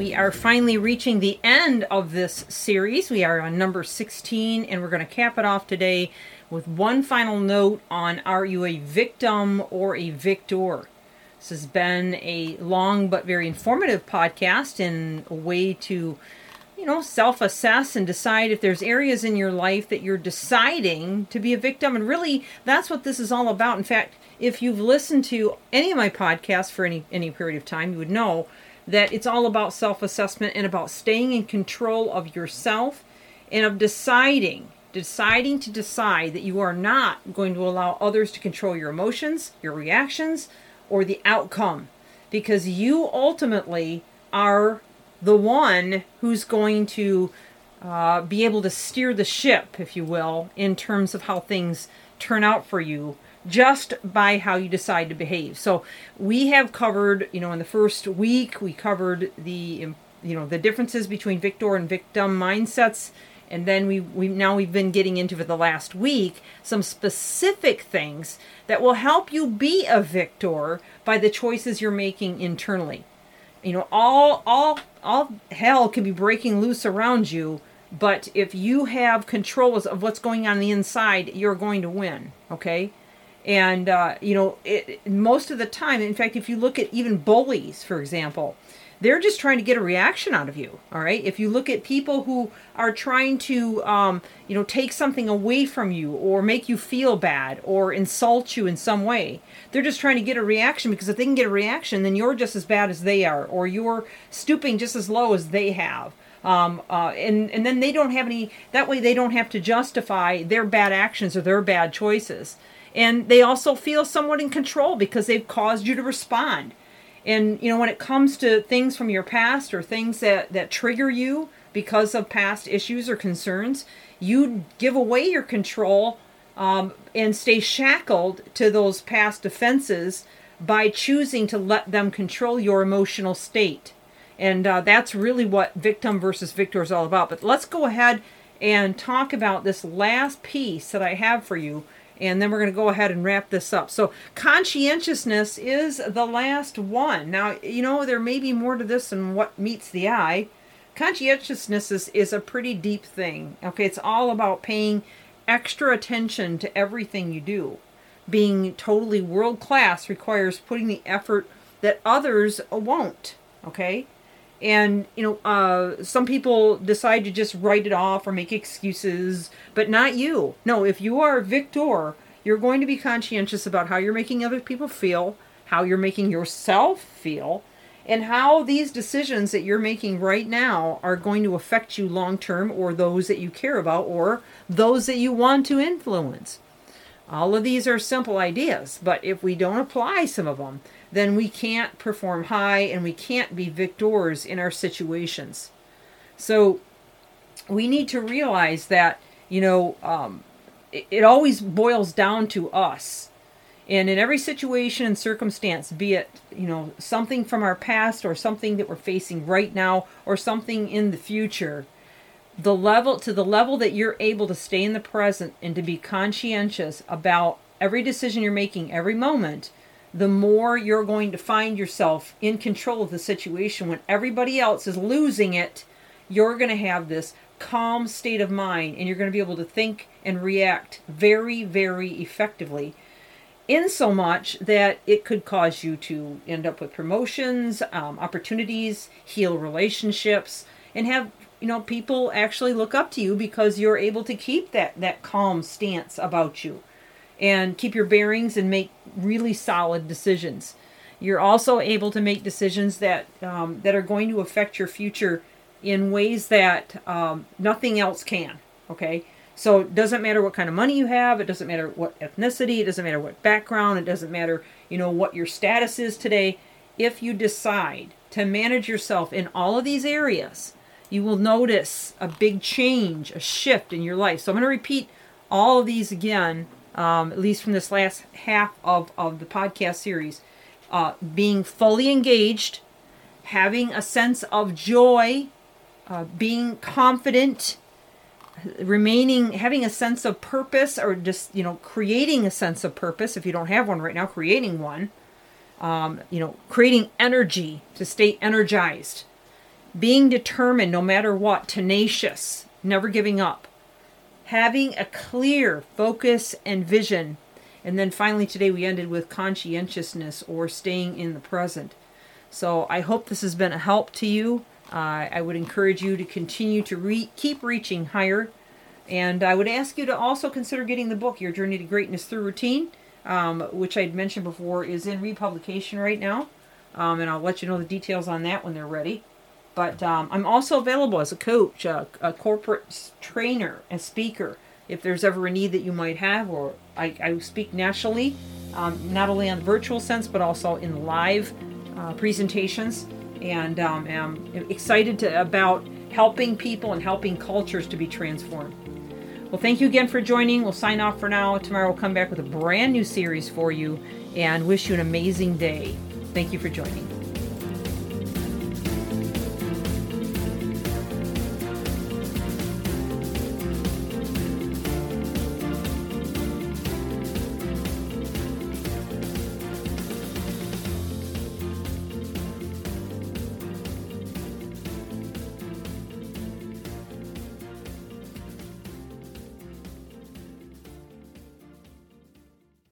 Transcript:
We are finally reaching the end of this series. We are on number 16, and we're going to cap it off today with one final note on are you a victim or a victor? This has been a long but very informative podcast and a way to, you know, self assess and decide if there's areas in your life that you're deciding to be a victim. And really, that's what this is all about. In fact, if you've listened to any of my podcasts for any, any period of time, you would know that it's all about self assessment and about staying in control of yourself and of deciding, deciding to decide that you are not going to allow others to control your emotions, your reactions, or the outcome. Because you ultimately are the one who's going to uh, be able to steer the ship, if you will, in terms of how things turn out for you just by how you decide to behave. So we have covered, you know, in the first week, we covered the, you know, the differences between victor and victim mindsets. And then we, we now we've been getting into for the last week some specific things that will help you be a victor by the choices you're making internally. You know, all all all hell can be breaking loose around you, but if you have controls of what's going on, the inside, you're going to win. Okay, and uh, you know it, most of the time in fact if you look at even bullies for example they're just trying to get a reaction out of you all right? If you look at people who are trying to um, you know take something away from you or make you feel bad or insult you in some way they're just trying to get a reaction because if they can get a reaction then you're just as bad as they are or you're stooping just as low as they have. Um, uh, and and then they don't have any that way they don't have to justify their bad actions or their bad choices and they also feel somewhat in control because they've caused you to respond. And you know when it comes to things from your past or things that that trigger you because of past issues or concerns you give away your control um, and stay shackled to those past offenses by choosing to let them control your emotional state. And uh, that's really what victim versus victor is all about. But let's go ahead and talk about this last piece that i have for you and then we're going to go ahead and wrap this up. So, conscientiousness is the last one. Now, you know, there may be more to this than what meets the eye. Conscientiousness is, is a pretty deep thing. Okay, it's all about paying extra attention to everything you do. Being totally world class requires putting the effort that others won't. Okay? And you know uh, some people decide to just write it off or make excuses but not you. No if you are victor you're going to be conscientious about how you're making other people feel how you're making yourself feel and how these decisions that you're making right now are going to affect you long term or those that you care about or those that you want to influence. All of these are simple ideas but if we don't apply some of them then we can't perform high and we can't be victors in our situations. So we need to realize that, you know, um, it, it always boils down to us. And in every situation and circumstance, be it, you know, something from our past or something that we're facing right now or something in the future, the level to the level that you're able to stay in the present and to be conscientious about every decision you're making every moment the more you're going to find yourself in control of the situation. When everybody else is losing it you're going to have this calm state of mind and you're going to be able to think and react very very effectively in so much that it could cause you to end up with promotions um, opportunities heal relationships and have you know people actually look up to you because you're able to keep that that calm stance about you and keep your bearings and make really solid decisions. You're also able to make decisions that um, that are going to affect your future in ways that um, nothing else can. Okay, so it doesn't matter what kind of money you have. It doesn't matter what ethnicity. It doesn't matter what background. It doesn't matter you know what your status is today. If you decide to manage yourself in all of these areas, you will notice a big change, a shift in your life. So I'm going to repeat all of these again, um, at least from this last half of, of the podcast series. Uh, being fully engaged, having a sense of joy, uh, being confident, remaining, having a sense of purpose, or just, you know, creating a sense of purpose. If you don't have one right now, creating one. Um, you know, creating energy to stay energized, being determined no matter what, tenacious, never giving up, having a clear focus and vision. And then finally, today we ended with conscientiousness or staying in the present. So I hope this has been a help to you. Uh, I would encourage you to continue to re- keep reaching higher. And I would ask you to also consider getting the book, Your Journey to Greatness Through Routine, um, which I'd mentioned before is in republication right now. Um, and I'll let you know the details on that when they're ready. But um, I'm also available as a coach, a, a, corporate trainer, a speaker. If there's ever a need that you might have, or I, I speak nationally, um, not only on the virtual sense, but also in live uh, presentations. And um, am excited to, about helping people and helping cultures to be transformed. Well, thank you again for joining. We'll sign off for now. Tomorrow we'll come back with a brand new series for you and wish you an amazing day. Thank you for joining.